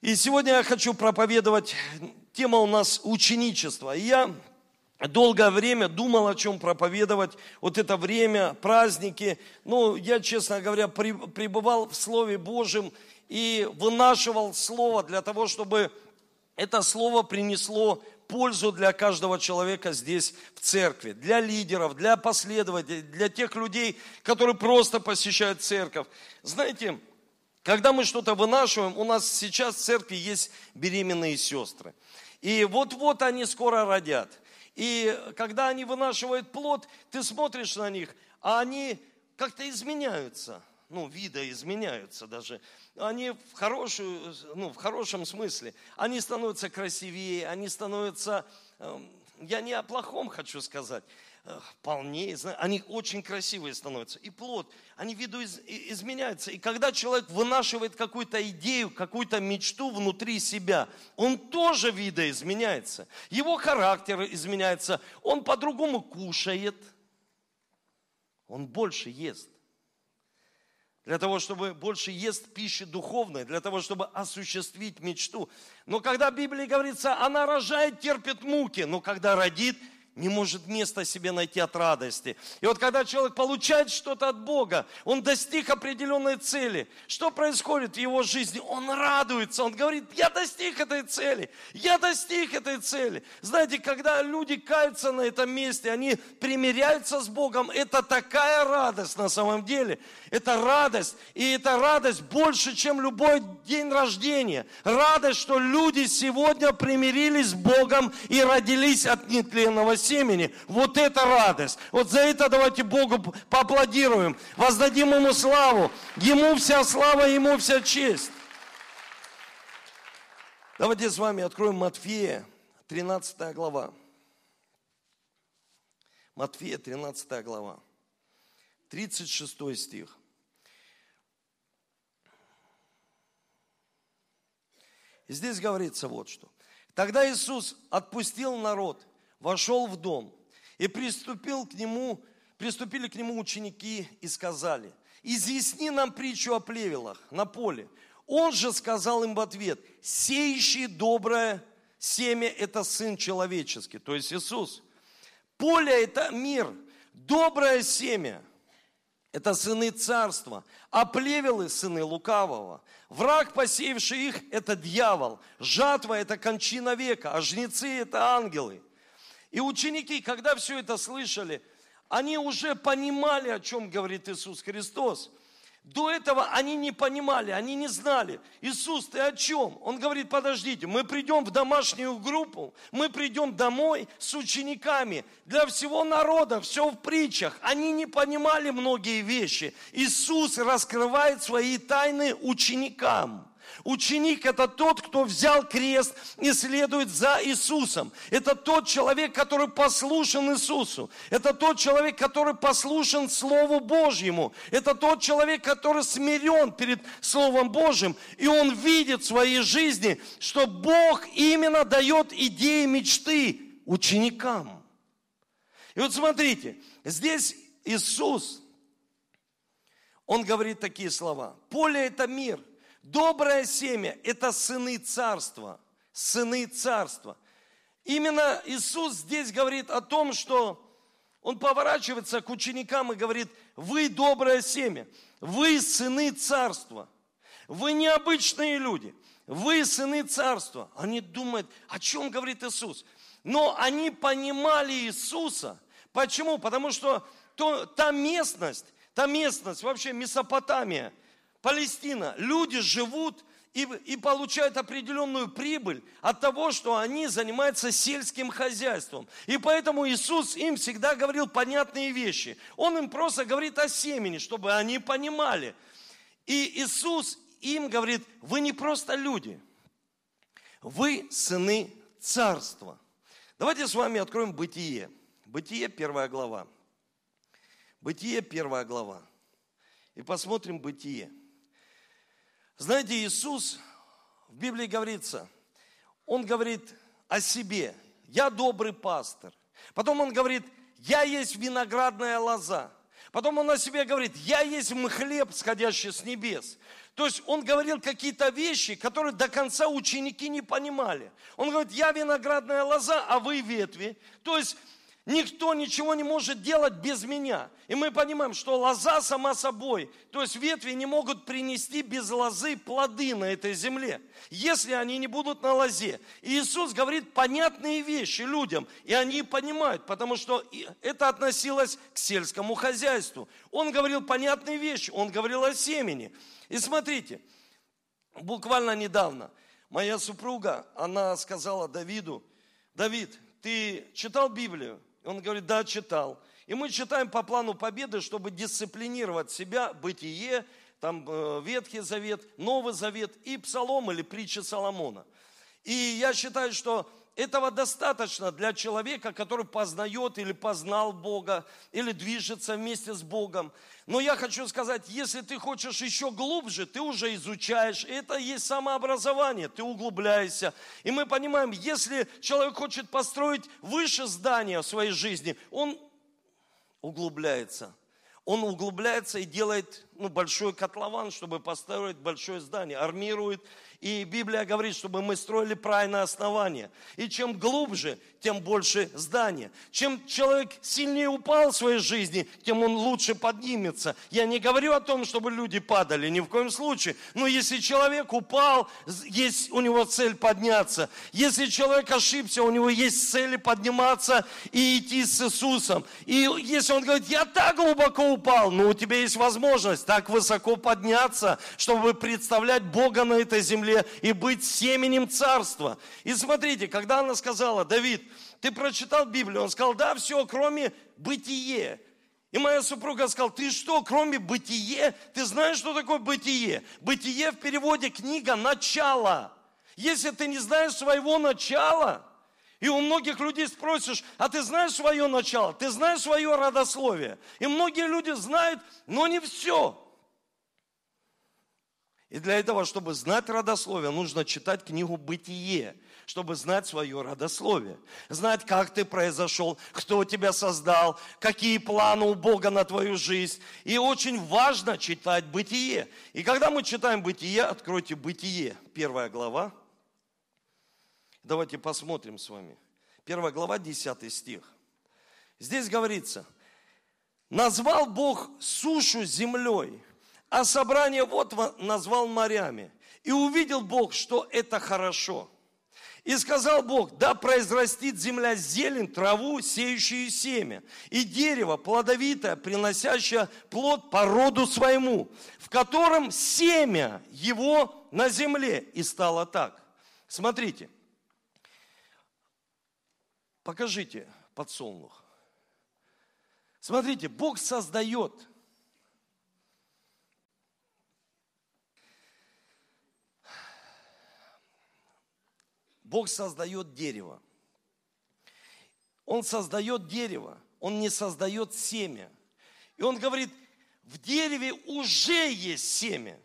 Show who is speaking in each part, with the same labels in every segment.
Speaker 1: И сегодня я хочу проповедовать, тема у нас ученичество. И я долгое время думал, о чем проповедовать. Вот это время, праздники. Ну, я, честно говоря, пребывал в Слове Божьем и вынашивал Слово для того, чтобы это Слово принесло пользу для каждого человека здесь в церкви, для лидеров, для последователей, для тех людей, которые просто посещают церковь. Знаете, когда мы что-то вынашиваем, у нас сейчас в церкви есть беременные сестры. И вот-вот они скоро родят. И когда они вынашивают плод, ты смотришь на них, а они как-то изменяются. Ну, вида изменяются даже. Они в, хорошую, ну, в хорошем смысле. Они становятся красивее, они становятся... Эм, я не о плохом хочу сказать полнее, они очень красивые становятся. И плод, они виду из, изменяются. И когда человек вынашивает какую-то идею, какую-то мечту внутри себя, он тоже видоизменяется. Его характер изменяется, он по-другому кушает, он больше ест. Для того, чтобы больше ест пищи духовной, для того, чтобы осуществить мечту. Но когда в Библии говорится, она рожает, терпит муки, но когда родит, не может места себе найти от радости. И вот когда человек получает что-то от Бога, он достиг определенной цели, что происходит в его жизни? Он радуется, он говорит, я достиг этой цели, я достиг этой цели. Знаете, когда люди каются на этом месте, они примиряются с Богом, это такая радость на самом деле. Это радость, и это радость больше, чем любой день рождения. Радость, что люди сегодня примирились с Богом и родились от нетленного семени. Вот это радость. Вот за это давайте Богу поаплодируем. Воздадим Ему славу. Ему вся слава, Ему вся честь. Давайте с вами откроем Матфея, 13 глава. Матфея, 13 глава. 36 стих. И здесь говорится вот что. Тогда Иисус отпустил народ вошел в дом, и приступил к нему, приступили к нему ученики и сказали, изъясни нам притчу о плевелах на поле. Он же сказал им в ответ, сеющий доброе семя – это Сын Человеческий, то есть Иисус. Поле – это мир, доброе семя – это сыны царства, а плевелы – сыны лукавого. Враг, посеявший их, это дьявол. Жатва – это кончина века, а жнецы – это ангелы. И ученики, когда все это слышали, они уже понимали, о чем говорит Иисус Христос. До этого они не понимали, они не знали. Иисус, ты о чем? Он говорит, подождите, мы придем в домашнюю группу, мы придем домой с учениками. Для всего народа, все в притчах. Они не понимали многие вещи. Иисус раскрывает свои тайны ученикам. Ученик – это тот, кто взял крест и следует за Иисусом. Это тот человек, который послушен Иисусу. Это тот человек, который послушен Слову Божьему. Это тот человек, который смирен перед Словом Божьим. И он видит в своей жизни, что Бог именно дает идеи мечты ученикам. И вот смотрите, здесь Иисус, Он говорит такие слова. Поле – это мир – Доброе семя – это сыны царства. Сыны царства. Именно Иисус здесь говорит о том, что Он поворачивается к ученикам и говорит, вы доброе семя, вы сыны царства, вы необычные люди, вы сыны царства. Они думают, о чем говорит Иисус? Но они понимали Иисуса. Почему? Потому что то, та местность, та местность, вообще Месопотамия – Палестина, люди живут и, и получают определенную прибыль от того, что они занимаются сельским хозяйством. И поэтому Иисус им всегда говорил понятные вещи. Он им просто говорит о семени, чтобы они понимали. И Иисус им говорит, вы не просто люди, вы сыны царства. Давайте с вами откроем Бытие. Бытие, первая глава. Бытие, первая глава. И посмотрим Бытие. Знаете, Иисус, в Библии говорится, Он говорит о себе, я добрый пастор. Потом Он говорит, я есть виноградная лоза. Потом он о себе говорит, я есть хлеб, сходящий с небес. То есть он говорил какие-то вещи, которые до конца ученики не понимали. Он говорит, я виноградная лоза, а вы ветви. То есть Никто ничего не может делать без меня. И мы понимаем, что лоза сама собой, то есть ветви не могут принести без лозы плоды на этой земле, если они не будут на лозе. И Иисус говорит понятные вещи людям, и они понимают, потому что это относилось к сельскому хозяйству. Он говорил понятные вещи, он говорил о семени. И смотрите, буквально недавно моя супруга, она сказала Давиду, Давид, ты читал Библию? Он говорит, да, читал. И мы читаем по плану победы, чтобы дисциплинировать себя, бытие, там э, Ветхий Завет, Новый Завет и Псалом или притча Соломона. И я считаю, что этого достаточно для человека, который познает или познал Бога, или движется вместе с Богом. Но я хочу сказать, если ты хочешь еще глубже, ты уже изучаешь. Это есть самообразование, ты углубляешься. И мы понимаем, если человек хочет построить выше здание в своей жизни, он углубляется. Он углубляется и делает ну, большой котлован, чтобы построить большое здание, армирует и Библия говорит, чтобы мы строили правильное основание. И чем глубже, тем больше здание. Чем человек сильнее упал в своей жизни, тем он лучше поднимется. Я не говорю о том, чтобы люди падали, ни в коем случае. Но если человек упал, есть у него цель подняться. Если человек ошибся, у него есть цель подниматься и идти с Иисусом. И если он говорит, я так глубоко упал, ну у тебя есть возможность так высоко подняться, чтобы представлять Бога на этой земле и быть семенем царства. И смотрите, когда она сказала, Давид, ты прочитал Библию? Он сказал, да, все, кроме бытие. И моя супруга сказала, ты что, кроме бытие? Ты знаешь, что такое бытие? Бытие в переводе книга «начало». Если ты не знаешь своего начала, и у многих людей спросишь, а ты знаешь свое начало, ты знаешь свое родословие. И многие люди знают, но не все. И для этого, чтобы знать родословие, нужно читать книгу «Бытие», чтобы знать свое родословие. Знать, как ты произошел, кто тебя создал, какие планы у Бога на твою жизнь. И очень важно читать «Бытие». И когда мы читаем «Бытие», откройте «Бытие», первая глава. Давайте посмотрим с вами. Первая глава, 10 стих. Здесь говорится, «Назвал Бог сушу землей, а собрание вот назвал морями. И увидел Бог, что это хорошо. И сказал Бог, да произрастит земля зелень, траву, сеющую семя, и дерево плодовитое, приносящее плод по роду своему, в котором семя его на земле. И стало так. Смотрите, покажите подсолнух. Смотрите, Бог создает – Бог создает дерево. Он создает дерево, Он не создает семя. И Он говорит, в дереве уже есть семя.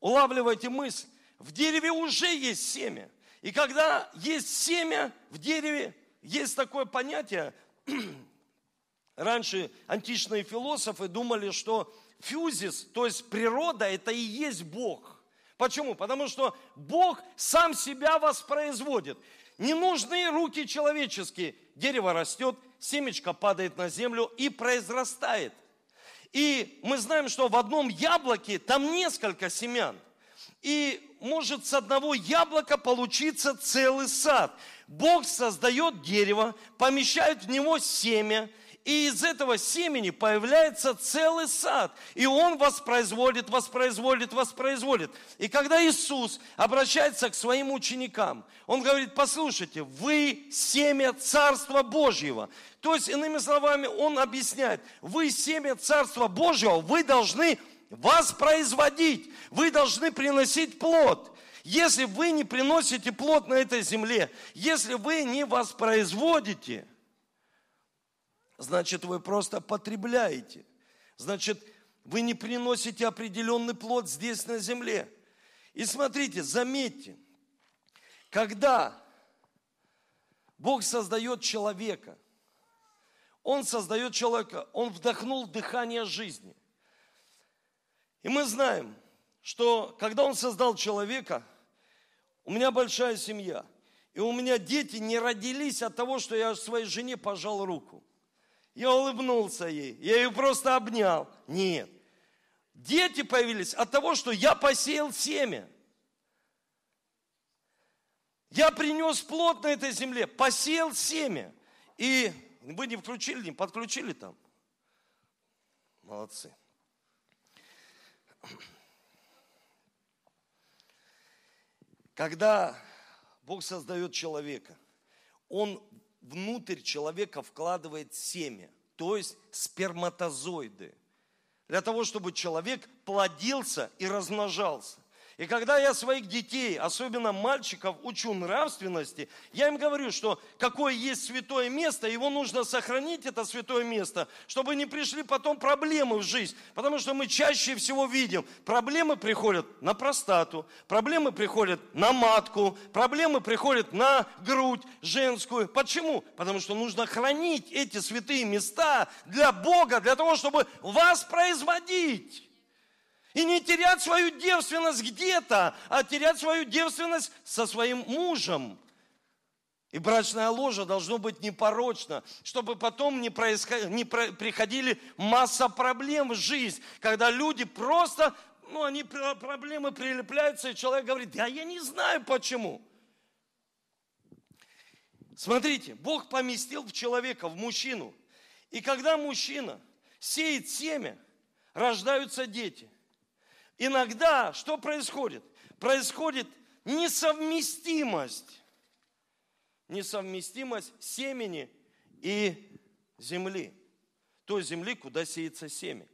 Speaker 1: Улавливайте мысль, в дереве уже есть семя. И когда есть семя в дереве, есть такое понятие, раньше античные философы думали, что фьюзис, то есть природа, это и есть Бог – Почему? Потому что Бог сам себя воспроизводит. Не нужны руки человеческие. Дерево растет, семечко падает на землю и произрастает. И мы знаем, что в одном яблоке там несколько семян. И может с одного яблока получиться целый сад. Бог создает дерево, помещает в него семя – и из этого семени появляется целый сад. И он воспроизводит, воспроизводит, воспроизводит. И когда Иисус обращается к своим ученикам, он говорит, послушайте, вы семя Царства Божьего. То есть, иными словами, он объясняет, вы семя Царства Божьего, вы должны воспроизводить, вы должны приносить плод. Если вы не приносите плод на этой земле, если вы не воспроизводите – значит, вы просто потребляете. Значит, вы не приносите определенный плод здесь на земле. И смотрите, заметьте, когда Бог создает человека, Он создает человека, он вдохнул дыхание жизни. И мы знаем, что когда он создал человека, у меня большая семья, и у меня дети не родились от того, что я своей жене пожал руку. Я улыбнулся ей, я ее просто обнял. Нет. Дети появились от того, что я посеял семя. Я принес плод на этой земле, посеял семя. И вы не включили, не подключили там? Молодцы. Когда Бог создает человека, Он внутрь человека вкладывает семя, то есть сперматозоиды, для того, чтобы человек плодился и размножался. И когда я своих детей, особенно мальчиков, учу нравственности, я им говорю, что какое есть святое место, его нужно сохранить, это святое место, чтобы не пришли потом проблемы в жизнь. Потому что мы чаще всего видим, проблемы приходят на простату, проблемы приходят на матку, проблемы приходят на грудь женскую. Почему? Потому что нужно хранить эти святые места для Бога, для того, чтобы вас производить. И не терять свою девственность где-то, а терять свою девственность со своим мужем. И брачная ложа должно быть непорочно, чтобы потом не, происход... не про... приходили масса проблем в жизнь, когда люди просто, ну, они проблемы прилепляются, и человек говорит, да я не знаю почему. Смотрите, Бог поместил в человека, в мужчину. И когда мужчина сеет семя, рождаются дети – иногда что происходит? Происходит несовместимость. Несовместимость семени и земли. Той земли, куда сеется семя.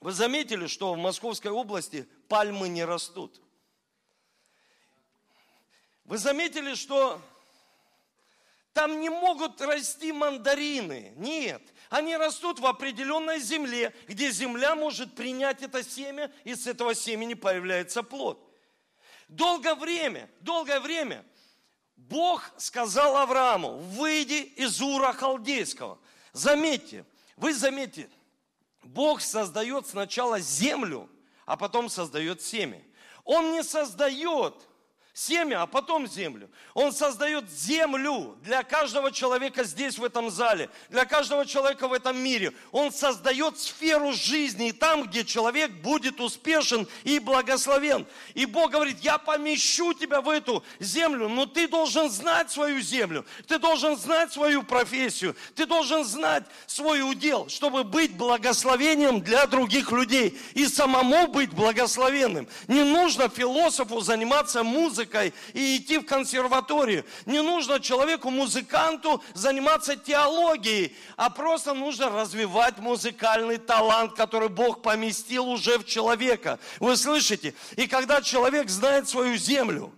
Speaker 1: Вы заметили, что в Московской области пальмы не растут? Вы заметили, что там не могут расти мандарины. Нет, они растут в определенной земле, где земля может принять это семя, и с этого семени появляется плод. Долгое время, долгое время Бог сказал Аврааму, выйди из Ура Халдейского. Заметьте, вы заметьте, Бог создает сначала землю, а потом создает семя. Он не создает семя, а потом землю. Он создает землю для каждого человека здесь, в этом зале, для каждого человека в этом мире. Он создает сферу жизни, и там, где человек будет успешен и благословен. И Бог говорит, я помещу тебя в эту землю, но ты должен знать свою землю, ты должен знать свою профессию, ты должен знать свой удел, чтобы быть благословением для других людей и самому быть благословенным. Не нужно философу заниматься музыкой, музыкой и идти в консерваторию. Не нужно человеку-музыканту заниматься теологией, а просто нужно развивать музыкальный талант, который Бог поместил уже в человека. Вы слышите? И когда человек знает свою землю,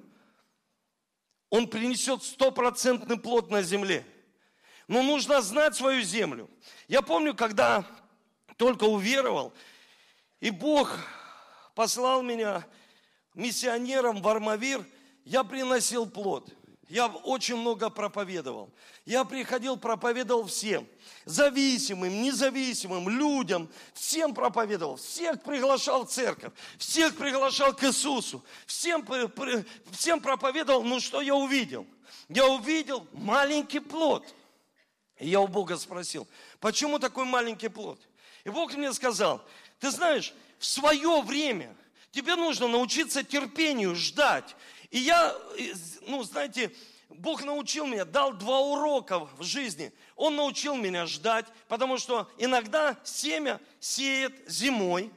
Speaker 1: он принесет стопроцентный плод на земле. Но нужно знать свою землю. Я помню, когда только уверовал, и Бог послал меня миссионером в Армавир, я приносил плод. Я очень много проповедовал. Я приходил, проповедовал всем. Зависимым, независимым, людям. Всем проповедовал. Всех приглашал в церковь. Всех приглашал к Иисусу. Всем, всем проповедовал. Ну что я увидел? Я увидел маленький плод. И я у Бога спросил, почему такой маленький плод? И Бог мне сказал, ты знаешь, в свое время тебе нужно научиться терпению, ждать. И я, ну, знаете, Бог научил меня, дал два урока в жизни. Он научил меня ждать, потому что иногда семя сеет зимой,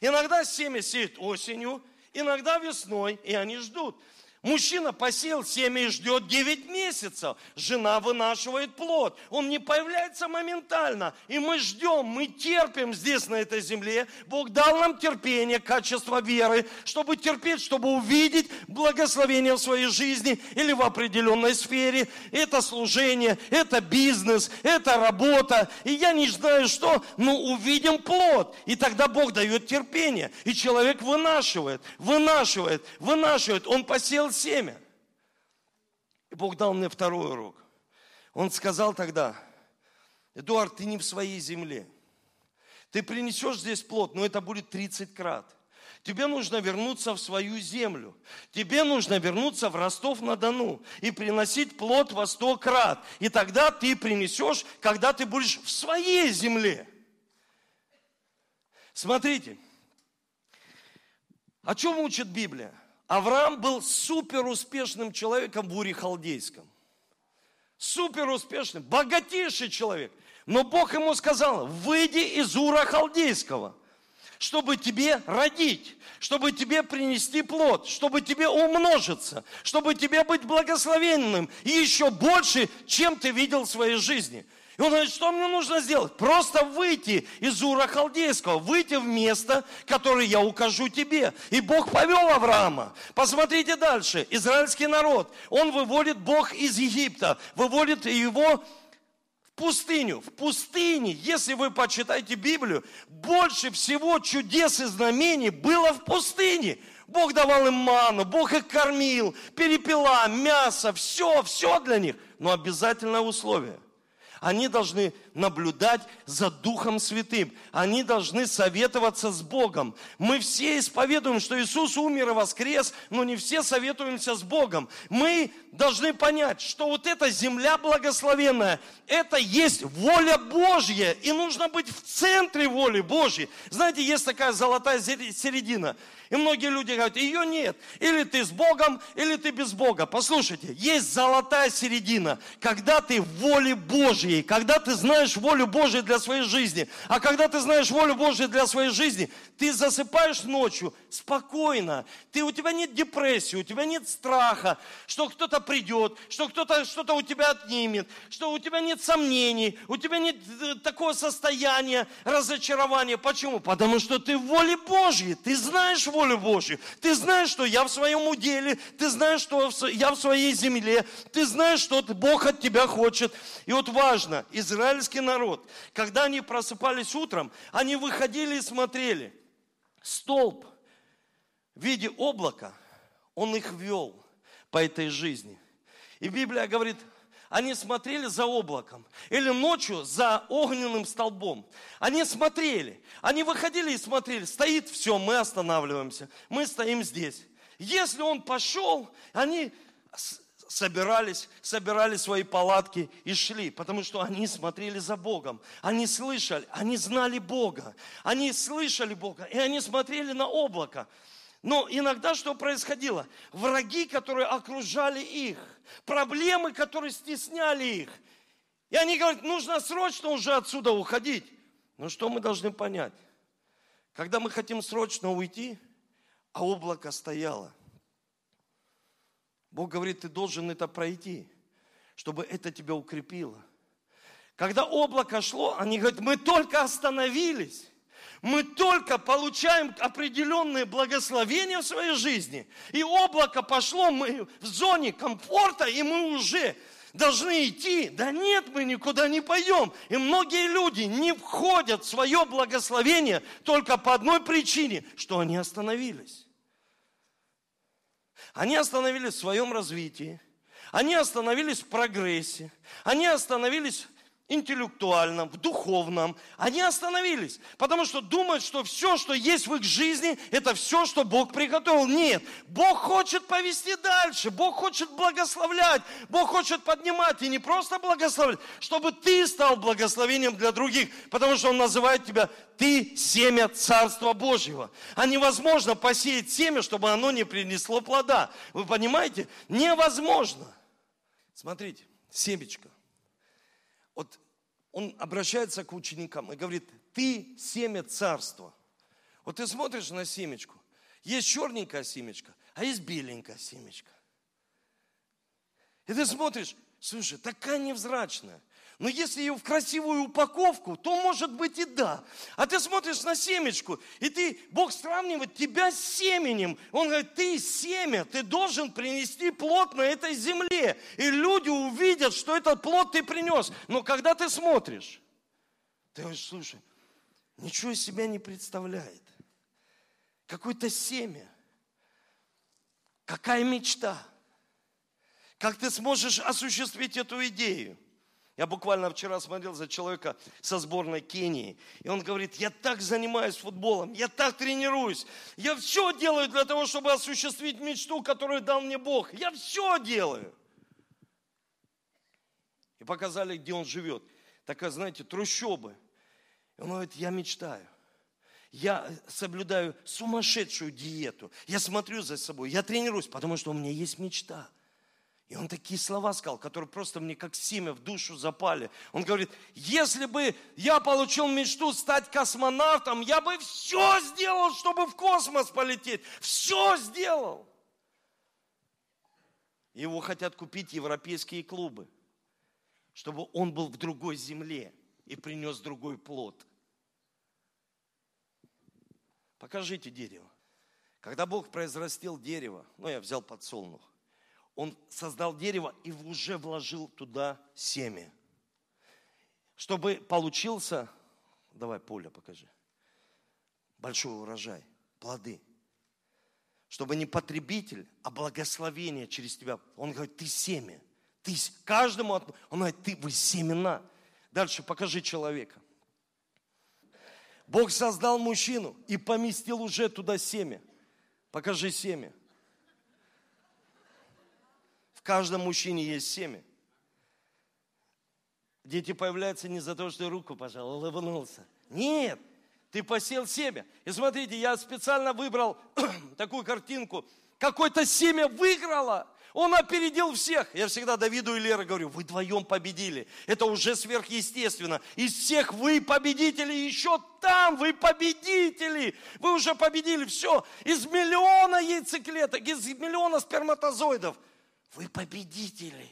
Speaker 1: иногда семя сеет осенью, иногда весной, и они ждут. Мужчина посеял семя и ждет 9 месяцев. Жена вынашивает плод. Он не появляется моментально. И мы ждем, мы терпим здесь, на этой земле. Бог дал нам терпение, качество веры, чтобы терпеть, чтобы увидеть благословение в своей жизни или в определенной сфере. Это служение, это бизнес, это работа. И я не знаю что, но увидим плод. И тогда Бог дает терпение. И человек вынашивает, вынашивает, вынашивает. Он посеял семя. И Бог дал мне второй урок. Он сказал тогда, Эдуард, ты не в своей земле. Ты принесешь здесь плод, но это будет 30 крат. Тебе нужно вернуться в свою землю. Тебе нужно вернуться в Ростов-на-Дону и приносить плод во сто крат. И тогда ты принесешь, когда ты будешь в своей земле. Смотрите, о чем учит Библия? Авраам был супер успешным человеком в Уре Халдейском. Супер богатейший человек. Но Бог ему сказал, выйди из Ура Халдейского, чтобы тебе родить, чтобы тебе принести плод, чтобы тебе умножиться, чтобы тебе быть благословенным и еще больше, чем ты видел в своей жизни. Он говорит, что мне нужно сделать? Просто выйти из Ура Халдейского, выйти в место, которое я укажу тебе. И Бог повел Авраама. Посмотрите дальше. Израильский народ, он выводит Бог из Египта, выводит его в пустыню. В пустыне, если вы почитаете Библию, больше всего чудес и знамений было в пустыне. Бог давал им ману, Бог их кормил, перепела, мясо, все, все для них. Но обязательное условие. Они должны наблюдать за Духом Святым. Они должны советоваться с Богом. Мы все исповедуем, что Иисус умер и воскрес, но не все советуемся с Богом. Мы должны понять, что вот эта земля благословенная, это есть воля Божья, и нужно быть в центре воли Божьей. Знаете, есть такая золотая середина. И многие люди говорят, ее нет. Или ты с Богом, или ты без Бога. Послушайте, есть золотая середина, когда ты в воле Божьей, когда ты знаешь волю Божью для своей жизни. А когда ты знаешь волю Божью для своей жизни, ты засыпаешь ночью спокойно. Ты, у тебя нет депрессии, у тебя нет страха, что кто-то придет, что кто-то что-то у тебя отнимет, что у тебя нет сомнений, у тебя нет э, такого состояния разочарования. Почему? Потому что ты в воле Божьей, ты знаешь волю Божью. Ты знаешь, что я в своем уделе, ты знаешь, что я в своей земле, ты знаешь, что Бог от тебя хочет. И вот важно, израильский народ, когда они просыпались утром, они выходили и смотрели. Столб в виде облака, он их вел по этой жизни. И Библия говорит, они смотрели за облаком или ночью за огненным столбом. Они смотрели, они выходили и смотрели, стоит все, мы останавливаемся, мы стоим здесь. Если он пошел, они собирались, собирали свои палатки и шли, потому что они смотрели за Богом, они слышали, они знали Бога, они слышали Бога, и они смотрели на облако. Но иногда что происходило? Враги, которые окружали их, проблемы, которые стесняли их. И они говорят, нужно срочно уже отсюда уходить. Но что мы должны понять? Когда мы хотим срочно уйти, а облако стояло, Бог говорит, ты должен это пройти, чтобы это тебя укрепило. Когда облако шло, они говорят, мы только остановились мы только получаем определенные благословения в своей жизни, и облако пошло, мы в зоне комфорта, и мы уже должны идти. Да нет, мы никуда не пойдем. И многие люди не входят в свое благословение только по одной причине, что они остановились. Они остановились в своем развитии, они остановились в прогрессе, они остановились интеллектуальном, в духовном, они остановились, потому что думают, что все, что есть в их жизни, это все, что Бог приготовил. Нет, Бог хочет повести дальше, Бог хочет благословлять, Бог хочет поднимать и не просто благословлять, чтобы ты стал благословением для других, потому что Он называет тебя ты семя Царства Божьего. А невозможно посеять семя, чтобы оно не принесло плода. Вы понимаете? Невозможно. Смотрите, семечко – вот он обращается к ученикам и говорит, ты семя царства. Вот ты смотришь на семечку, есть черненькая семечка, а есть беленькая семечка. И ты смотришь, слушай, такая невзрачная. Но если ее в красивую упаковку, то может быть и да. А ты смотришь на семечку, и ты, Бог сравнивает тебя с семенем. Он говорит, ты семя, ты должен принести плод на этой земле. И люди увидят, что этот плод ты принес. Но когда ты смотришь, ты говоришь, слушай, ничего из себя не представляет. Какое-то семя. Какая мечта. Как ты сможешь осуществить эту идею? Я буквально вчера смотрел за человека со сборной Кении. И он говорит, я так занимаюсь футболом, я так тренируюсь. Я все делаю для того, чтобы осуществить мечту, которую дал мне Бог. Я все делаю. И показали, где он живет. Такая, знаете, трущобы. И он говорит, я мечтаю. Я соблюдаю сумасшедшую диету. Я смотрю за собой, я тренируюсь, потому что у меня есть мечта – и он такие слова сказал, которые просто мне как семя в душу запали. Он говорит, если бы я получил мечту стать космонавтом, я бы все сделал, чтобы в космос полететь. Все сделал. Его хотят купить европейские клубы, чтобы он был в другой земле и принес другой плод. Покажите дерево. Когда Бог произрастил дерево, ну я взял подсолнух, он создал дерево и уже вложил туда семя. Чтобы получился, давай поле покажи, большой урожай, плоды. Чтобы не потребитель, а благословение через тебя. Он говорит, ты семя. Ты каждому, он говорит, ты вы семена. Дальше покажи человека. Бог создал мужчину и поместил уже туда семя. Покажи семя. В каждом мужчине есть семя. Дети появляются не за то, что руку пожал, улыбнулся. Нет, ты посел семя. И смотрите, я специально выбрал такую картинку. Какое-то семя выиграло. Он опередил всех. Я всегда Давиду и Лера говорю, вы вдвоем победили. Это уже сверхъестественно. Из всех вы победители, еще там вы победители. Вы уже победили все. Из миллиона яйцеклеток, из миллиона сперматозоидов – вы победители.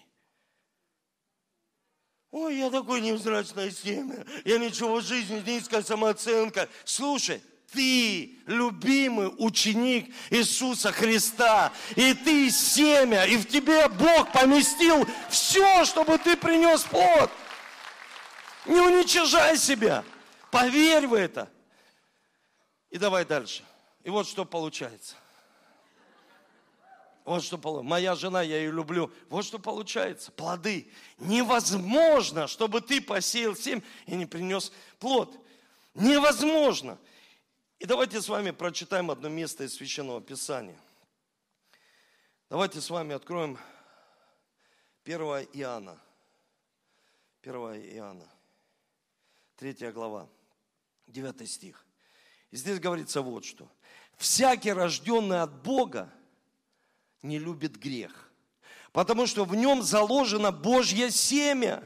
Speaker 1: Ой, я такой невзрачное семя. Я ничего в жизни, низкая самооценка. Слушай, ты любимый ученик Иисуса Христа, и ты семя, и в тебе Бог поместил все, чтобы ты принес плод. Не уничижай себя, поверь в это. И давай дальше. И вот что получается. Вот что получается. Моя жена, я ее люблю. Вот что получается. Плоды. Невозможно, чтобы ты посеял семь и не принес плод. Невозможно. И давайте с вами прочитаем одно место из Священного Писания. Давайте с вами откроем 1 Иоанна. 1 Иоанна. 3 глава. 9 стих. И здесь говорится вот что. Всякий рожденный от Бога не любит грех. Потому что в нем заложено Божье семя.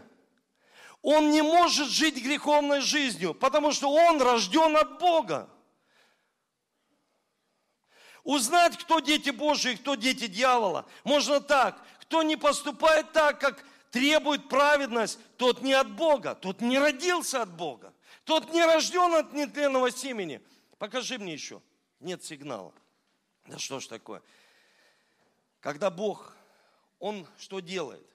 Speaker 1: Он не может жить греховной жизнью, потому что он рожден от Бога. Узнать, кто дети Божьи, кто дети дьявола, можно так. Кто не поступает так, как требует праведность, тот не от Бога, тот не родился от Бога, тот не рожден от нетленного семени. Покажи мне еще. Нет сигнала. Да что ж такое? Когда Бог, Он что делает?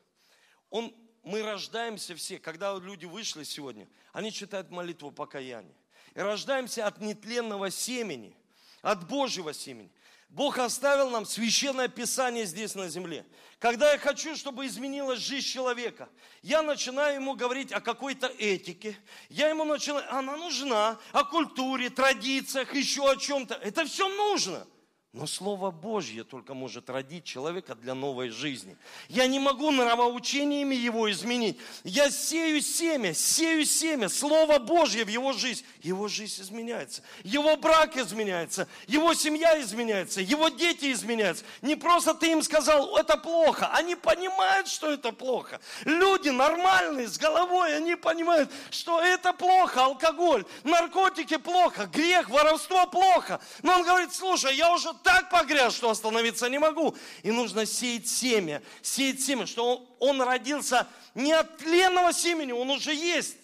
Speaker 1: Он, мы рождаемся все, когда люди вышли сегодня, они читают молитву покаяния. И рождаемся от нетленного семени, от Божьего семени. Бог оставил нам священное писание здесь на земле. Когда я хочу, чтобы изменилась жизнь человека, я начинаю ему говорить о какой-то этике. Я ему начинаю, она нужна, о культуре, традициях, еще о чем-то. Это все нужно. Но Слово Божье только может родить человека для новой жизни. Я не могу нравоучениями его изменить. Я сею семя, сею семя, Слово Божье в его жизнь. Его жизнь изменяется. Его брак изменяется. Его семья изменяется. Его дети изменяются. Не просто ты им сказал, это плохо. Они понимают, что это плохо. Люди нормальные, с головой, они понимают, что это плохо. Алкоголь, наркотики плохо, грех, воровство плохо. Но он говорит, слушай, я уже так погряз, что остановиться не могу. И нужно сеять семя, сеять семя, что он, он родился не от тленного семени, он уже есть,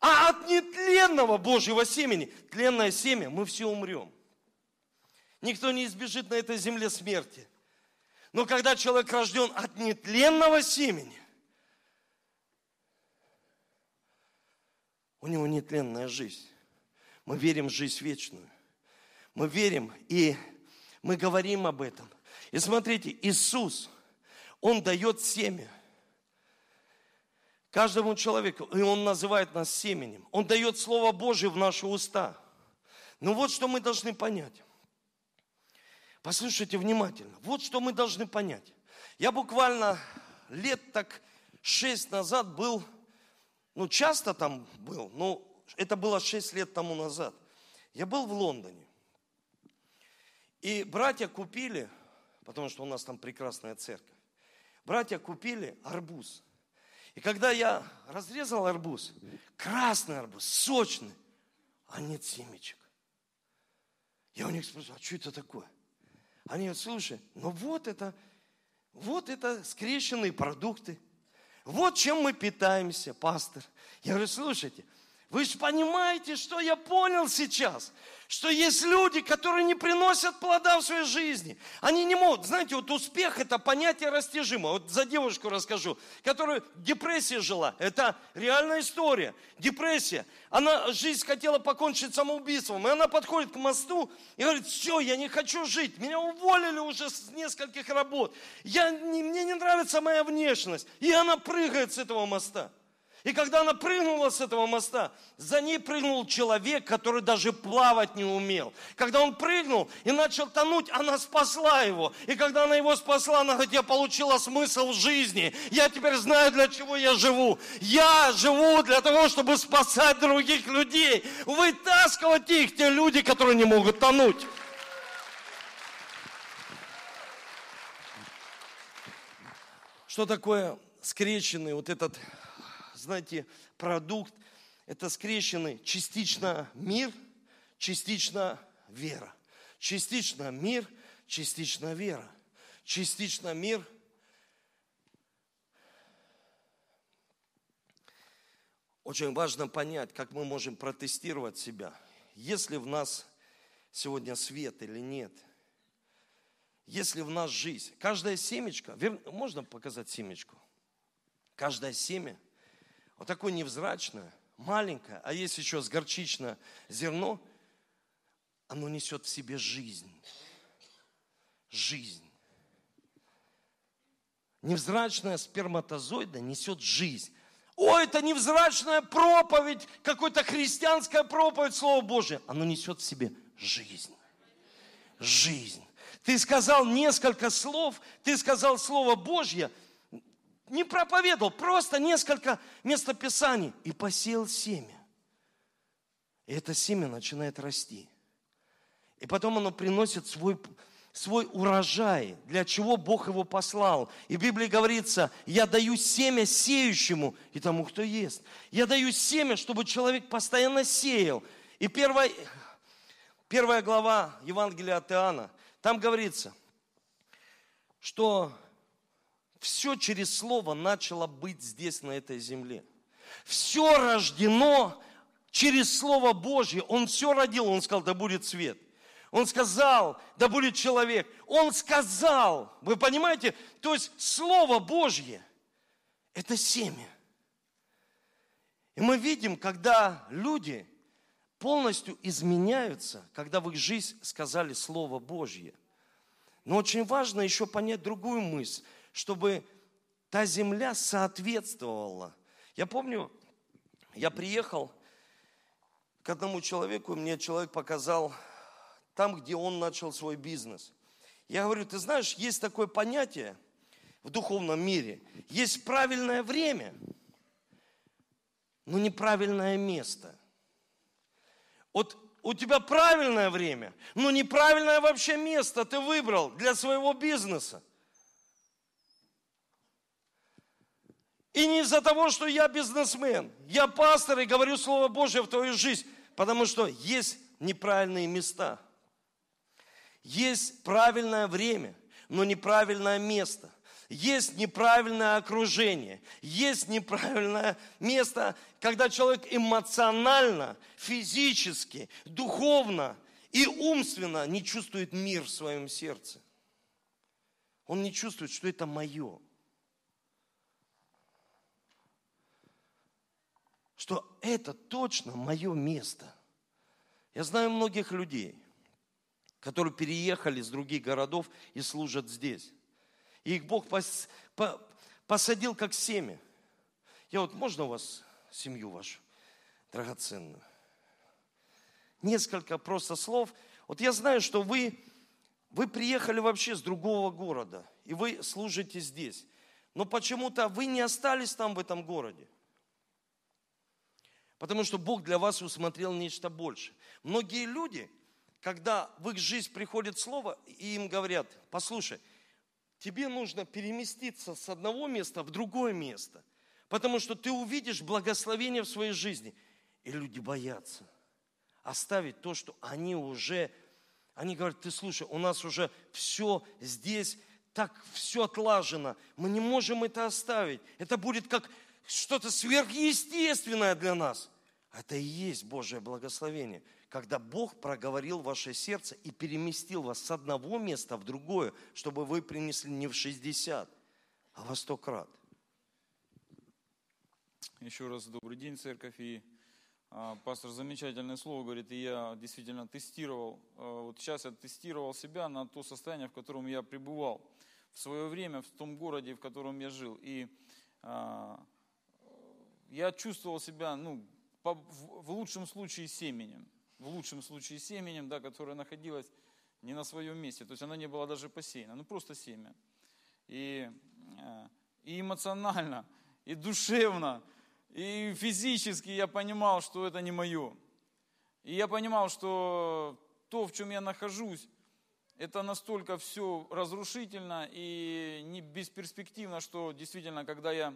Speaker 1: а от нетленного Божьего семени. Тленное семя, мы все умрем. Никто не избежит на этой земле смерти. Но когда человек рожден от нетленного семени, у него нетленная жизнь. Мы верим в жизнь вечную. Мы верим и мы говорим об этом. И смотрите, Иисус, Он дает семя. Каждому человеку, и Он называет нас семенем. Он дает Слово Божье в наши уста. Но вот что мы должны понять. Послушайте внимательно. Вот что мы должны понять. Я буквально лет так шесть назад был, ну часто там был, но это было шесть лет тому назад. Я был в Лондоне. И братья купили, потому что у нас там прекрасная церковь, братья купили арбуз. И когда я разрезал арбуз, красный арбуз, сочный, а нет семечек. Я у них спросил, а что это такое? Они говорят, слушай, ну вот это, вот это скрещенные продукты. Вот чем мы питаемся, пастор. Я говорю, слушайте, вы же понимаете, что я понял сейчас? Что есть люди, которые не приносят плода в своей жизни. Они не могут. Знаете, вот успех – это понятие растяжимо. Вот за девушку расскажу, которая в депрессии жила. Это реальная история. Депрессия. Она жизнь хотела покончить самоубийством. И она подходит к мосту и говорит, все, я не хочу жить. Меня уволили уже с нескольких работ. Я, мне не нравится моя внешность. И она прыгает с этого моста. И когда она прыгнула с этого моста, за ней прыгнул человек, который даже плавать не умел. Когда он прыгнул и начал тонуть, она спасла его. И когда она его спасла, она говорит, я получила смысл в жизни. Я теперь знаю, для чего я живу. Я живу для того, чтобы спасать других людей. Вытаскивать их, те люди, которые не могут тонуть. Что такое скрещенный вот этот знаете, продукт. Это скрещенный частично мир, частично вера. Частично мир, частично вера. Частично мир. Очень важно понять, как мы можем протестировать себя. Есть ли в нас сегодня свет или нет? Есть ли в нас жизнь? Каждая семечка, можно показать семечку? Каждое семя – вот такое невзрачное, маленькое, а есть еще с горчичное зерно, оно несет в себе жизнь. Жизнь. Невзрачная сперматозоида несет жизнь. О, это невзрачная проповедь, какая-то христианская проповедь Слова Божия. Оно несет в себе жизнь. Жизнь. Ты сказал несколько слов, ты сказал Слово Божье, не проповедовал, просто несколько местописаний и посеял семя. И это семя начинает расти. И потом оно приносит свой, свой урожай, для чего Бог его послал. И в Библии говорится, я даю семя сеющему и тому, кто ест. Я даю семя, чтобы человек постоянно сеял. И первая, первая глава Евангелия от Иоанна, там говорится, что все через Слово начало быть здесь, на этой земле. Все рождено через Слово Божье. Он все родил, он сказал, да будет свет. Он сказал, да будет человек. Он сказал, вы понимаете, то есть Слово Божье – это семя. И мы видим, когда люди полностью изменяются, когда в их жизнь сказали Слово Божье. Но очень важно еще понять другую мысль – чтобы та земля соответствовала. Я помню, я приехал к одному человеку, мне человек показал там, где он начал свой бизнес. Я говорю, ты знаешь, есть такое понятие в духовном мире, есть правильное время, но неправильное место. Вот у тебя правильное время, но неправильное вообще место ты выбрал для своего бизнеса. И не из-за того, что я бизнесмен. Я пастор и говорю Слово Божье в твою жизнь. Потому что есть неправильные места. Есть правильное время, но неправильное место. Есть неправильное окружение. Есть неправильное место, когда человек эмоционально, физически, духовно и умственно не чувствует мир в своем сердце. Он не чувствует, что это мое. Что это точно мое место. Я знаю многих людей, которые переехали с других городов и служат здесь. И их Бог пос, по, посадил как семя. Я вот, можно у вас семью вашу драгоценную? Несколько просто слов. Вот я знаю, что вы, вы приехали вообще с другого города, и вы служите здесь. Но почему-то вы не остались там, в этом городе. Потому что Бог для вас усмотрел нечто больше. Многие люди, когда в их жизнь приходит слово, и им говорят, послушай, тебе нужно переместиться с одного места в другое место, потому что ты увидишь благословение в своей жизни. И люди боятся оставить то, что они уже, они говорят, ты слушай, у нас уже все здесь, так все отлажено, мы не можем это оставить. Это будет как что-то сверхъестественное для нас. Это и есть Божье благословение – когда Бог проговорил ваше сердце и переместил вас с одного места в другое, чтобы вы принесли не в 60, а во 100 крат.
Speaker 2: Еще раз добрый день, церковь. И а, пастор замечательное слово говорит, и я действительно тестировал, а, вот сейчас я тестировал себя на то состояние, в котором я пребывал в свое время, в том городе, в котором я жил. И а, я чувствовал себя, ну, по, в, в лучшем случае семенем в лучшем случае семенем, да, которое находилось не на своем месте, то есть оно не было даже посеяно, ну просто семя. И, э, и эмоционально, и душевно, и физически я понимал, что это не мое. И я понимал, что то, в чем я нахожусь, это настолько все разрушительно и не бесперспективно, что действительно, когда я,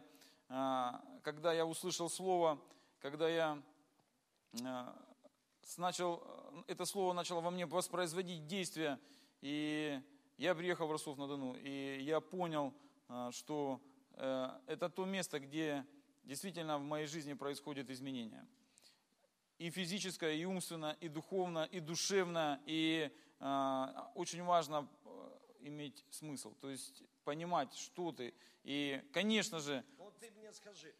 Speaker 2: когда я услышал слово, когда я э, начал, э, это слово начало во мне воспроизводить действия, и я приехал в Ростов-на-Дону, и я понял, э, что э, это то место, где действительно в моей жизни происходят изменения. И физическое, и умственно, и духовно, и душевно, и очень важно иметь смысл, то есть понимать, что ты. И, конечно же...
Speaker 1: Вот ты мне скажи,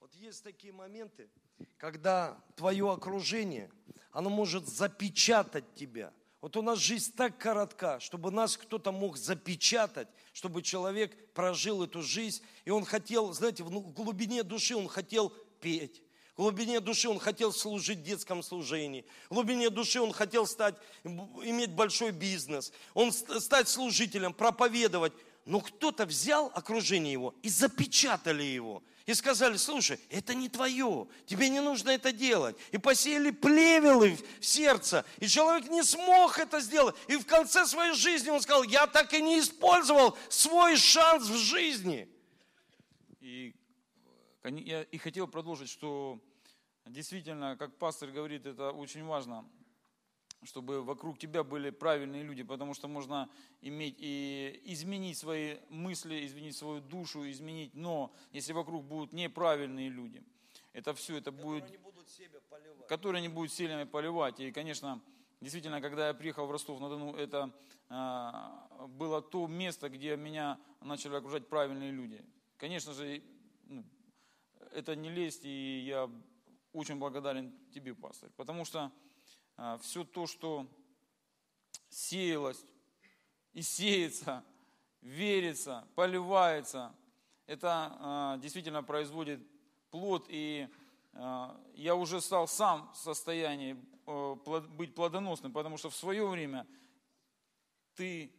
Speaker 1: вот есть такие моменты, когда твое окружение, оно может запечатать тебя. Вот у нас жизнь так коротка, чтобы нас кто-то мог запечатать, чтобы человек прожил эту жизнь, и он хотел, знаете, в глубине души он хотел петь, в глубине души он хотел служить в детском служении. В глубине души он хотел стать, иметь большой бизнес. Он стать служителем, проповедовать. Но кто-то взял окружение его и запечатали его и сказали, слушай, это не твое, тебе не нужно это делать. И посеяли плевелы в сердце, и человек не смог это сделать. И в конце своей жизни он сказал, я так и не использовал свой шанс в жизни.
Speaker 2: И я и хотел продолжить, что действительно, как пастор говорит, это очень важно – чтобы вокруг тебя были правильные люди, потому что можно иметь и изменить свои мысли, изменить свою душу, изменить, но если вокруг будут неправильные люди, это все, это
Speaker 1: будет...
Speaker 2: Которые не
Speaker 1: будут себя
Speaker 2: поливать. Которые не будут сильными поливать. И, конечно, действительно, когда я приехал в Ростов-на-Дону, это а, было то место, где меня начали окружать правильные люди. Конечно же, ну, это не лезть, и я очень благодарен тебе, пастор, потому что все то, что сеялось и сеется, верится, поливается, это а, действительно производит плод, и а, я уже стал сам в состоянии быть плодоносным, потому что в свое время ты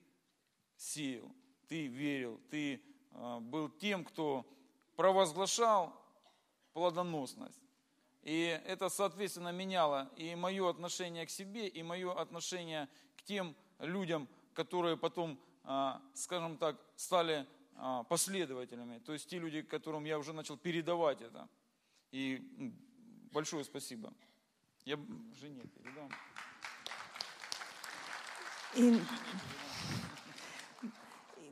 Speaker 2: сеял, ты верил, ты был тем, кто провозглашал плодоносность. И это, соответственно, меняло и мое отношение к себе, и мое отношение к тем людям, которые потом, а, скажем так, стали а, последователями. То есть те люди, которым я уже начал передавать это. И большое спасибо. Я жене передам.
Speaker 3: И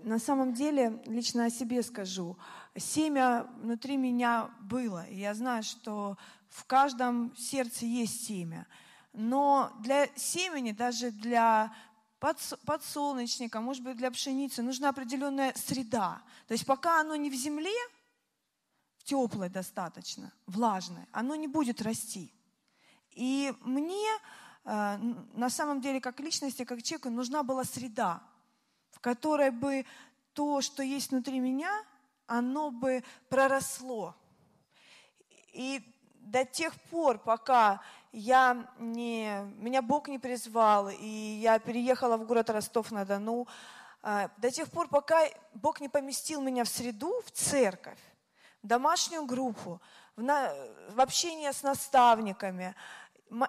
Speaker 3: на самом деле, лично о себе скажу, семя внутри меня было. И я знаю, что в каждом сердце есть семя. Но для семени, даже для подсолнечника, может быть, для пшеницы, нужна определенная среда. То есть пока оно не в земле, теплое достаточно, влажное, оно не будет расти. И мне э, на самом деле, как личности, как человеку, нужна была среда, в которой бы то, что есть внутри меня, оно бы проросло. И до тех пор, пока я не, меня Бог не призвал, и я переехала в город Ростов-на-Дону, а, до тех пор, пока Бог не поместил меня в среду, в церковь, в домашнюю группу, в, на, в общение с наставниками,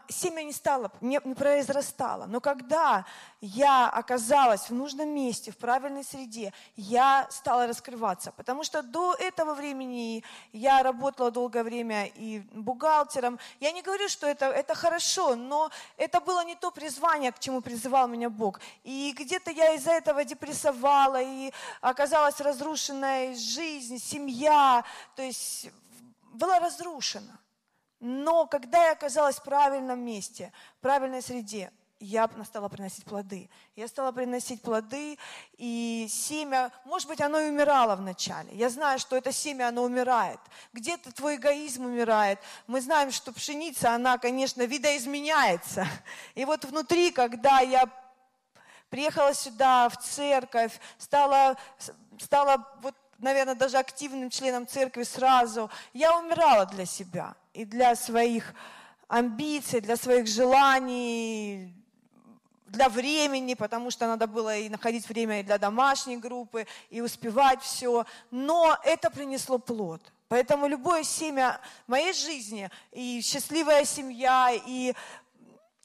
Speaker 3: семя не стало, не, не произрастало. Но когда я оказалась в нужном месте, в правильной среде, я стала раскрываться. Потому что до этого времени я работала долгое время и бухгалтером. Я не говорю, что это, это хорошо, но это было не то призвание, к чему призывал меня Бог. И где-то я из-за этого депрессовала, и оказалась разрушенная жизнь, семья, то есть была разрушена. Но когда я оказалась в правильном месте, в правильной среде, я стала приносить плоды. Я стала приносить плоды, и семя, может быть, оно и умирало вначале. Я знаю, что это семя, оно умирает. Где-то твой эгоизм умирает. Мы знаем, что пшеница, она, конечно, видоизменяется. И вот внутри, когда я приехала сюда, в церковь, стала, стала вот, наверное, даже активным членом церкви сразу, я умирала для себя и для своих амбиций, для своих желаний, для времени, потому что надо было и находить время и для домашней группы, и успевать все. Но это принесло плод. Поэтому любое семя моей жизни, и счастливая семья, и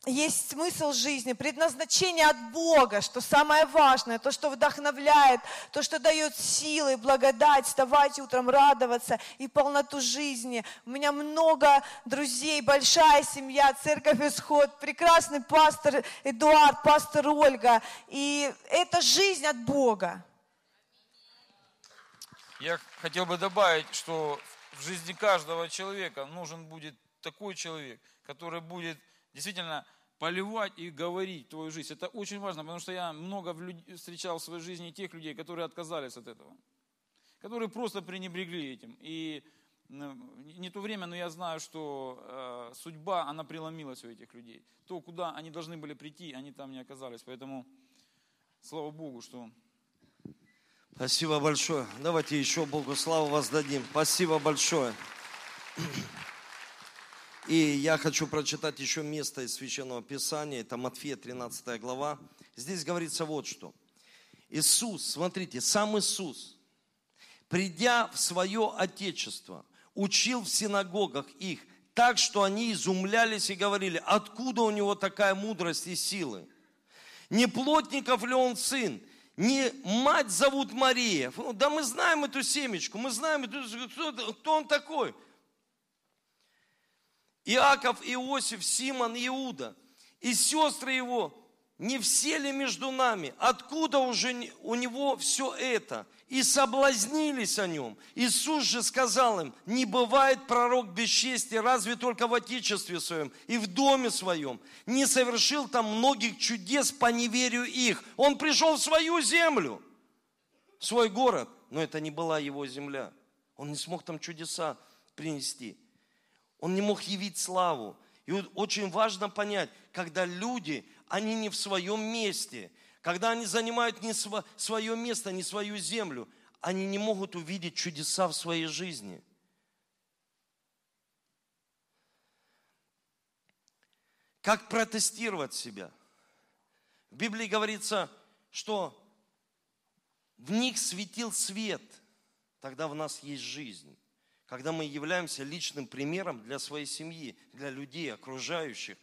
Speaker 3: есть смысл жизни, предназначение от Бога, что самое важное, то, что вдохновляет, то, что дает силы, благодать, вставать утром, радоваться и полноту жизни. У меня много друзей, большая семья, церковь Исход, прекрасный пастор Эдуард, пастор Ольга. И это жизнь от Бога.
Speaker 2: Я хотел бы добавить, что в жизни каждого человека нужен будет такой человек, который будет действительно поливать и говорить твою жизнь. Это очень важно, потому что я много встречал в своей жизни тех людей, которые отказались от этого, которые просто пренебрегли этим. И ну, не то время, но я знаю, что э, судьба, она преломилась у этих людей. То, куда они должны были прийти, они там не оказались. Поэтому, слава Богу, что...
Speaker 1: Спасибо большое. Давайте еще Богу славу воздадим. Спасибо большое. И я хочу прочитать еще место из Священного Писания, это Матфея 13 глава. Здесь говорится вот что. Иисус, смотрите, сам Иисус, придя в свое Отечество, учил в синагогах их так, что они изумлялись и говорили, откуда у него такая мудрость и силы? Не плотников ли он сын? Не мать зовут Мария? Да мы знаем эту семечку, мы знаем, кто он такой? Иаков, Иосиф, Симон, Иуда и сестры его, не все ли между нами? Откуда уже у него все это? И соблазнились о нем. Иисус же сказал им, не бывает пророк без чести, разве только в отечестве своем и в доме своем. Не совершил там многих чудес по неверию их. Он пришел в свою землю, в свой город, но это не была его земля. Он не смог там чудеса принести. Он не мог явить славу. И вот очень важно понять, когда люди, они не в своем месте, когда они занимают не свое место, не свою землю, они не могут увидеть чудеса в своей жизни. Как протестировать себя? В Библии говорится, что в них светил свет, тогда в нас есть жизнь когда мы являемся личным примером для своей семьи, для людей, окружающих,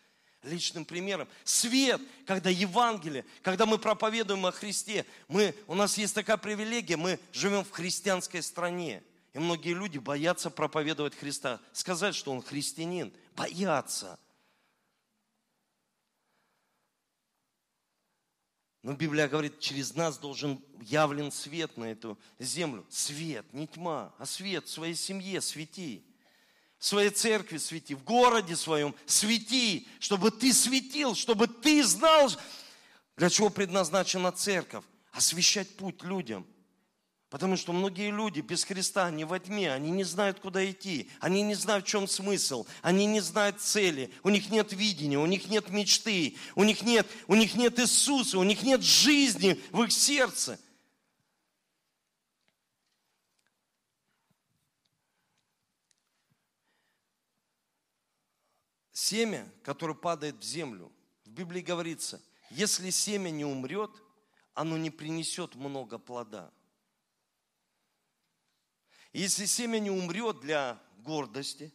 Speaker 1: личным примером. Свет, когда Евангелие, когда мы проповедуем о Христе, мы, у нас есть такая привилегия, мы живем в христианской стране. И многие люди боятся проповедовать Христа, сказать, что он христианин, боятся. Но Библия говорит, через нас должен явлен свет на эту землю. Свет, не тьма, а свет в своей семье свети. В своей церкви свети, в городе своем свети, чтобы ты светил, чтобы ты знал, для чего предназначена церковь. Освещать путь людям. Потому что многие люди без Христа, они во тьме, они не знают, куда идти, они не знают, в чем смысл, они не знают цели, у них нет видения, у них нет мечты, у них нет, у них нет Иисуса, у них нет жизни в их сердце. семя, которое падает в землю. В Библии говорится, если семя не умрет, оно не принесет много плода. Если семя не умрет для гордости,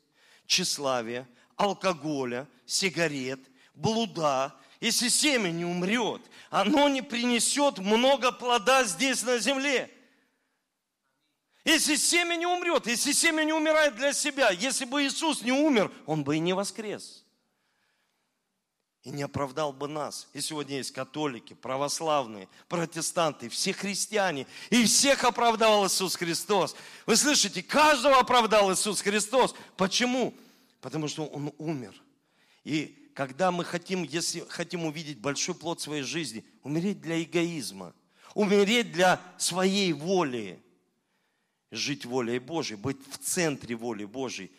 Speaker 1: тщеславия, алкоголя, сигарет, блуда, если семя не умрет, оно не принесет много плода здесь на земле. Если семя не умрет, если семя не умирает для себя, если бы Иисус не умер, Он бы и не воскрес. И не оправдал бы нас. И сегодня есть католики, православные, протестанты, все христиане. И всех оправдал Иисус Христос. Вы слышите, каждого оправдал Иисус Христос. Почему? Потому что Он умер. И когда мы хотим, если хотим увидеть большой плод своей жизни, умереть для эгоизма, умереть для своей воли, жить волей Божьей, быть в центре воли Божьей,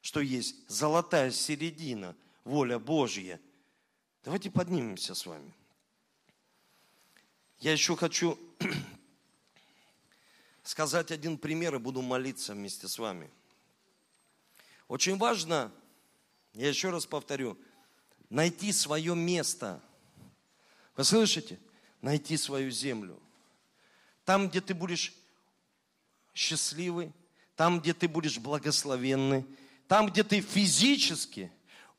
Speaker 1: что есть золотая середина, воля Божья. Давайте поднимемся с вами. Я еще хочу сказать один пример и буду молиться вместе с вами. Очень важно, я еще раз повторю, найти свое место. Вы слышите? Найти свою землю. Там, где ты будешь счастливый, там, где ты будешь благословенный, там, где ты физически,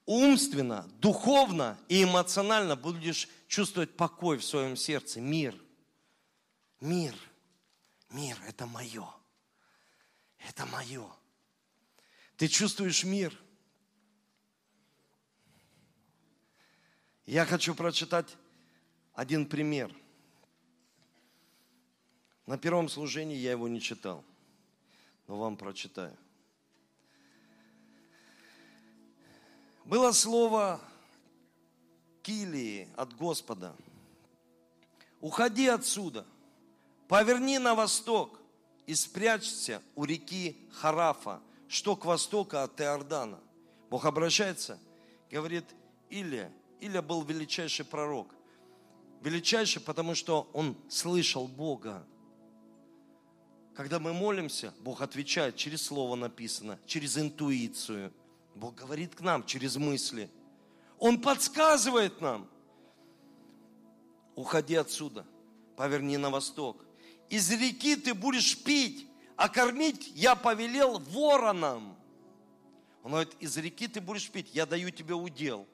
Speaker 1: умственно, духовно и эмоционально будешь чувствовать покой в своем сердце, мир. Мир. Мир – это мое. Это мое. Ты чувствуешь мир. Я хочу прочитать один пример – на первом служении я его не читал, но вам прочитаю. Было слово Килии от Господа. Уходи отсюда, поверни на восток и спрячься у реки Харафа, что к востоку от Иордана. Бог обращается, говорит, Илия, Илия был величайший пророк. Величайший, потому что он слышал Бога. Когда мы молимся, Бог отвечает через слово написано, через интуицию. Бог говорит к нам через мысли. Он подсказывает нам. Уходи отсюда, поверни на восток. Из реки ты будешь пить, а кормить я повелел воронам. Он говорит, из реки ты будешь пить, я даю тебе удел.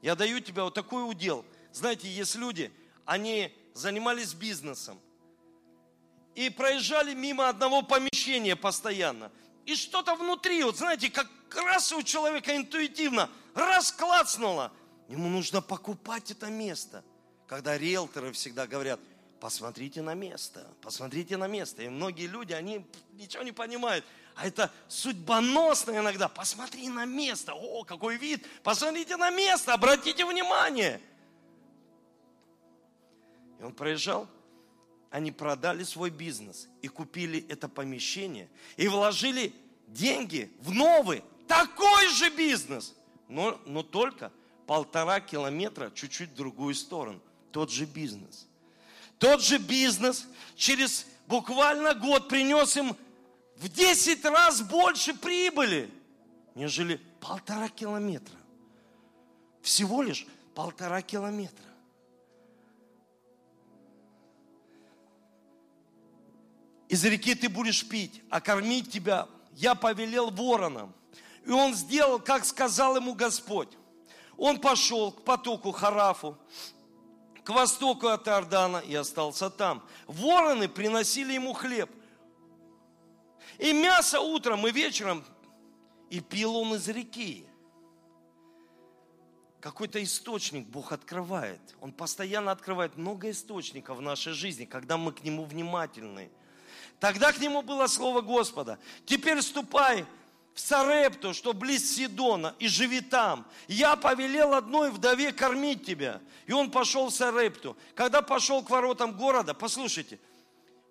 Speaker 1: Я даю тебе вот такой удел. Знаете, есть люди, они занимались бизнесом, и проезжали мимо одного помещения постоянно. И что-то внутри, вот знаете, как раз у человека интуитивно, раз клацнуло. Ему нужно покупать это место. Когда риэлторы всегда говорят, посмотрите на место, посмотрите на место. И многие люди, они ничего не понимают. А это судьбоносно иногда. Посмотри на место. О, какой вид. Посмотрите на место, обратите внимание. И он проезжал они продали свой бизнес и купили это помещение и вложили деньги в новый, такой же бизнес, но, но только полтора километра чуть-чуть в другую сторону. Тот же бизнес. Тот же бизнес через буквально год принес им в 10 раз больше прибыли, нежели полтора километра. Всего лишь полтора километра. Из реки ты будешь пить, а кормить тебя я повелел воронам. И он сделал, как сказал ему Господь. Он пошел к потоку Харафу, к востоку от Иордана и остался там. Вороны приносили ему хлеб. И мясо утром и вечером. И пил он из реки. Какой-то источник Бог открывает. Он постоянно открывает много источников в нашей жизни, когда мы к Нему внимательны. Тогда к нему было слово Господа. Теперь ступай в Сарепту, что близ Сидона, и живи там. Я повелел одной вдове кормить тебя. И он пошел в Сарепту. Когда пошел к воротам города, послушайте,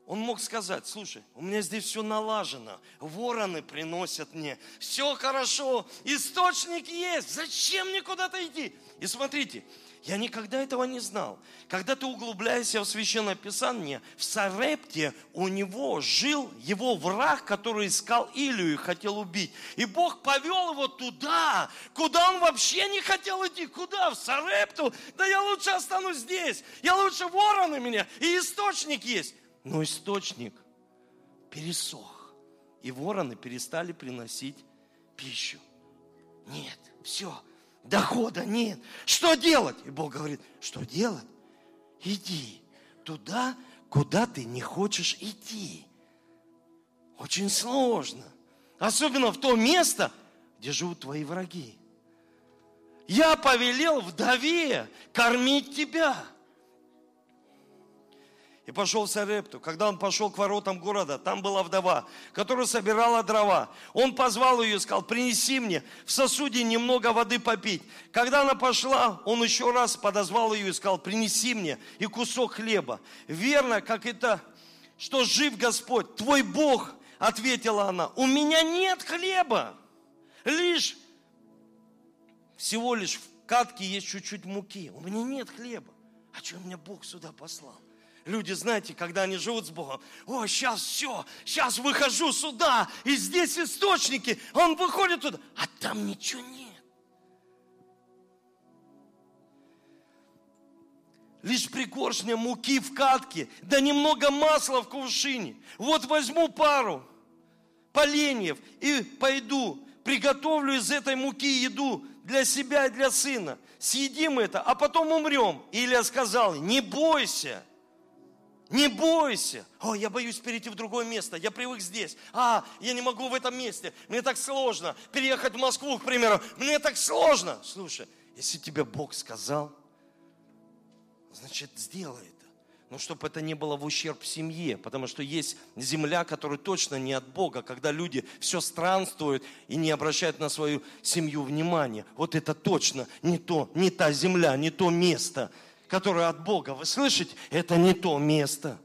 Speaker 1: он мог сказать, слушай, у меня здесь все налажено, вороны приносят мне, все хорошо, источник есть, зачем мне куда-то идти? И смотрите, Я никогда этого не знал. Когда ты углубляешься в Священное Писание, в Сарепте у него жил его враг, который искал Илию и хотел убить. И Бог повел его туда, куда он вообще не хотел идти. Куда? В Сарепту? Да я лучше останусь здесь. Я лучше вороны меня. И источник есть. Но источник пересох. И вороны перестали приносить пищу. Нет, все, дохода нет. Что делать? И Бог говорит, что делать? Иди туда, куда ты не хочешь идти. Очень сложно. Особенно в то место, где живут твои враги. Я повелел вдове кормить тебя – и пошел в Сарепту. Когда он пошел к воротам города, там была вдова, которая собирала дрова. Он позвал ее и сказал, принеси мне в сосуде немного воды попить. Когда она пошла, он еще раз подозвал ее и сказал, принеси мне и кусок хлеба. Верно, как это, что жив Господь, твой Бог, ответила она, у меня нет хлеба, лишь, всего лишь в катке есть чуть-чуть муки. У меня нет хлеба. А что меня Бог сюда послал? Люди, знаете, когда они живут с Богом, о, сейчас все, сейчас выхожу сюда, и здесь источники, он выходит туда, а там ничего нет. Лишь пригоршня муки в катке, да немного масла в кувшине. Вот возьму пару поленьев и пойду, приготовлю из этой муки еду для себя и для сына. Съедим это, а потом умрем. Илья сказал, не бойся, не бойся. О, я боюсь перейти в другое место. Я привык здесь. А, я не могу в этом месте. Мне так сложно. Переехать в Москву, к примеру. Мне так сложно. Слушай, если тебе Бог сказал, значит, сделай это. Но чтобы это не было в ущерб семье, потому что есть земля, которая точно не от Бога, когда люди все странствуют и не обращают на свою семью внимания. Вот это точно не то, не та земля, не то место – которое от Бога. Вы слышите? Это не то место.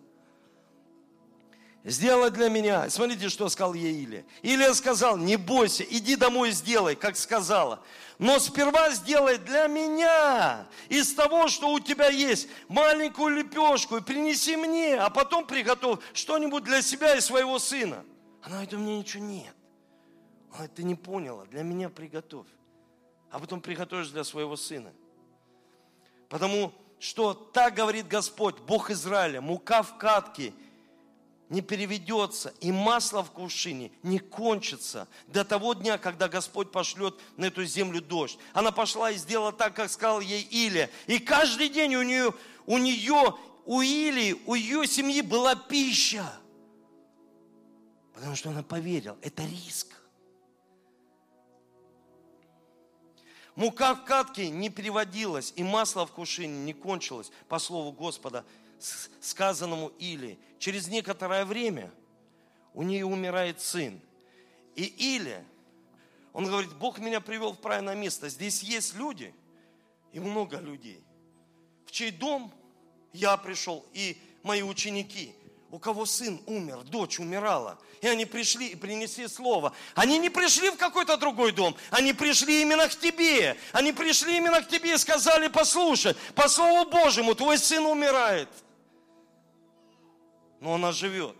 Speaker 1: Сделай для меня. Смотрите, что сказал ей Илия. Илия сказал, не бойся, иди домой и сделай, как сказала. Но сперва сделай для меня из того, что у тебя есть, маленькую лепешку и принеси мне, а потом приготовь что-нибудь для себя и своего сына. Она говорит, у меня ничего нет. Она говорит, ты не поняла, для меня приготовь. А потом приготовишь для своего сына. Потому что так говорит Господь, Бог Израиля, мука в катке не переведется, и масло в кувшине не кончится до того дня, когда Господь пошлет на эту землю дождь. Она пошла и сделала так, как сказал ей Илия. И каждый день у нее, у нее, у Илии, у ее семьи была пища. Потому что она поверила, это риск. Мука в катке не переводилась, и масло в кувшине не кончилось, по слову Господа, сказанному Или. Через некоторое время у нее умирает сын. И Или, он говорит, Бог меня привел в правильное место. Здесь есть люди, и много людей, в чей дом я пришел, и мои ученики – у кого сын умер, дочь умирала, и они пришли и принесли слово. Они не пришли в какой-то другой дом, они пришли именно к тебе. Они пришли именно к тебе и сказали, послушай, по Слову Божьему твой сын умирает, но он оживет.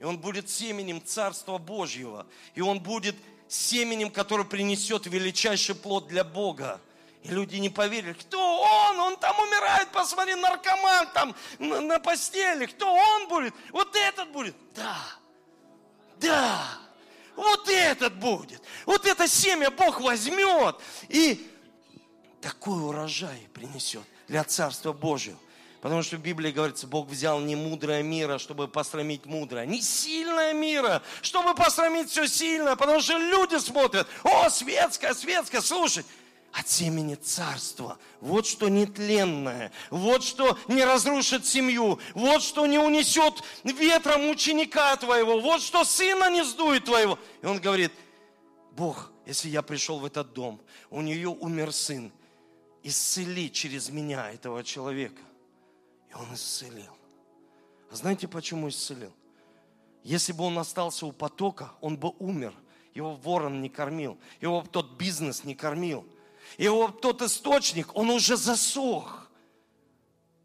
Speaker 1: И он будет семенем Царства Божьего. И он будет семенем, который принесет величайший плод для Бога. И люди не поверили, кто он? Он там умирает, посмотри, наркоман там на, на постели. Кто он будет? Вот этот будет. Да, да, вот этот будет. Вот это семя Бог возьмет и такой урожай принесет для Царства Божьего. Потому что в Библии говорится, Бог взял не мудрое мира, чтобы посрамить мудрое, не сильное мира, чтобы посрамить все сильное, потому что люди смотрят, о, светское, светское, слушай, от семени царства. Вот что нетленное, вот что не разрушит семью, вот что не унесет ветром ученика твоего, вот что сына не сдует твоего. И он говорит, Бог, если я пришел в этот дом, у нее умер сын, исцели через меня этого человека. И он исцелил. А знаете, почему исцелил? Если бы он остался у потока, он бы умер. Его ворон не кормил, его тот бизнес не кормил – И вот тот источник, он уже засох.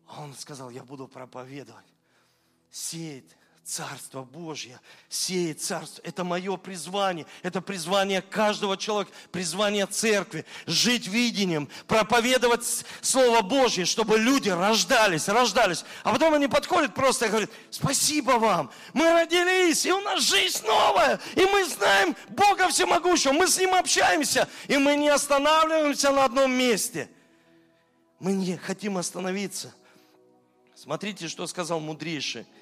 Speaker 1: А он сказал, я буду проповедовать, сеять Царство Божье, сеять Царство. Это мое призвание, это призвание каждого человека, призвание церкви, жить видением, проповедовать Слово Божье, чтобы люди рождались, рождались. А потом они подходят просто и говорят, спасибо вам, мы родились, и у нас жизнь новая, и мы знаем Бога Всемогущего, мы с Ним общаемся, и мы не останавливаемся на одном месте. Мы не хотим остановиться. Смотрите, что сказал мудрейший –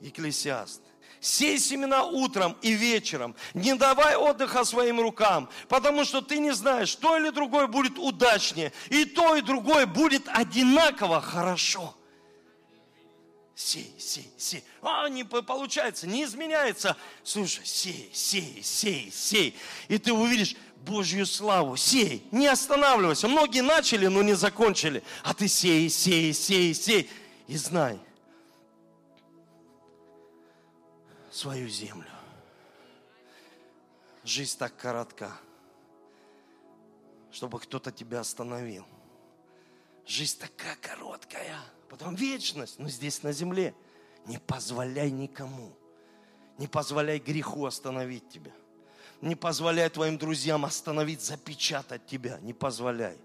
Speaker 1: Екклесиаст. Сей семена утром и вечером. Не давай отдыха своим рукам, потому что ты не знаешь, что или другое будет удачнее. И то, и другое будет одинаково хорошо. Сей, сей, сей. А, не получается, не изменяется. Слушай, сей, сей, сей, сей. И ты увидишь Божью славу. Сей, не останавливайся. Многие начали, но не закончили. А ты сей, сей, сей, сей. И знай – свою землю. Жизнь так коротка, чтобы кто-то тебя остановил. Жизнь такая короткая, потом вечность, но здесь на земле. Не позволяй никому, не позволяй греху остановить тебя. Не позволяй твоим друзьям остановить, запечатать тебя. Не позволяй.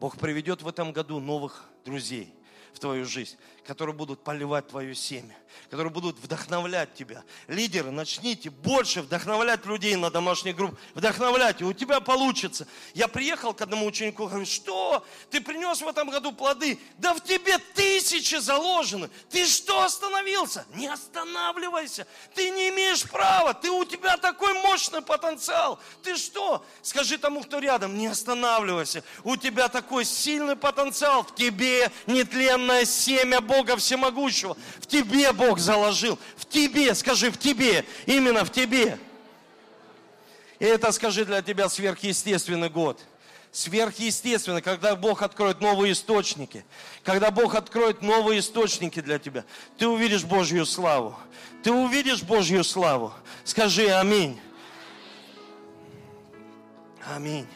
Speaker 1: Бог приведет в этом году новых друзей в твою жизнь, которые будут поливать твое семя, которые будут вдохновлять тебя. Лидеры, начните больше вдохновлять людей на домашних группах, вдохновлять, и у тебя получится. Я приехал к одному ученику, говорю, что? Ты принес в этом году плоды? Да в тебе тысячи заложены. Ты что остановился? Не останавливайся. Ты не имеешь права. Ты у тебя такой мощный потенциал. Ты что? Скажи тому, кто рядом, не останавливайся. У тебя такой сильный потенциал. В тебе нетленное семя Бога Бога Всемогущего. В тебе Бог заложил. В тебе, скажи, в тебе. Именно в тебе. И это, скажи, для тебя сверхъестественный год. Сверхъестественно, когда Бог откроет новые источники. Когда Бог откроет новые источники для тебя. Ты увидишь Божью славу. Ты увидишь Божью славу. Скажи аминь. Аминь.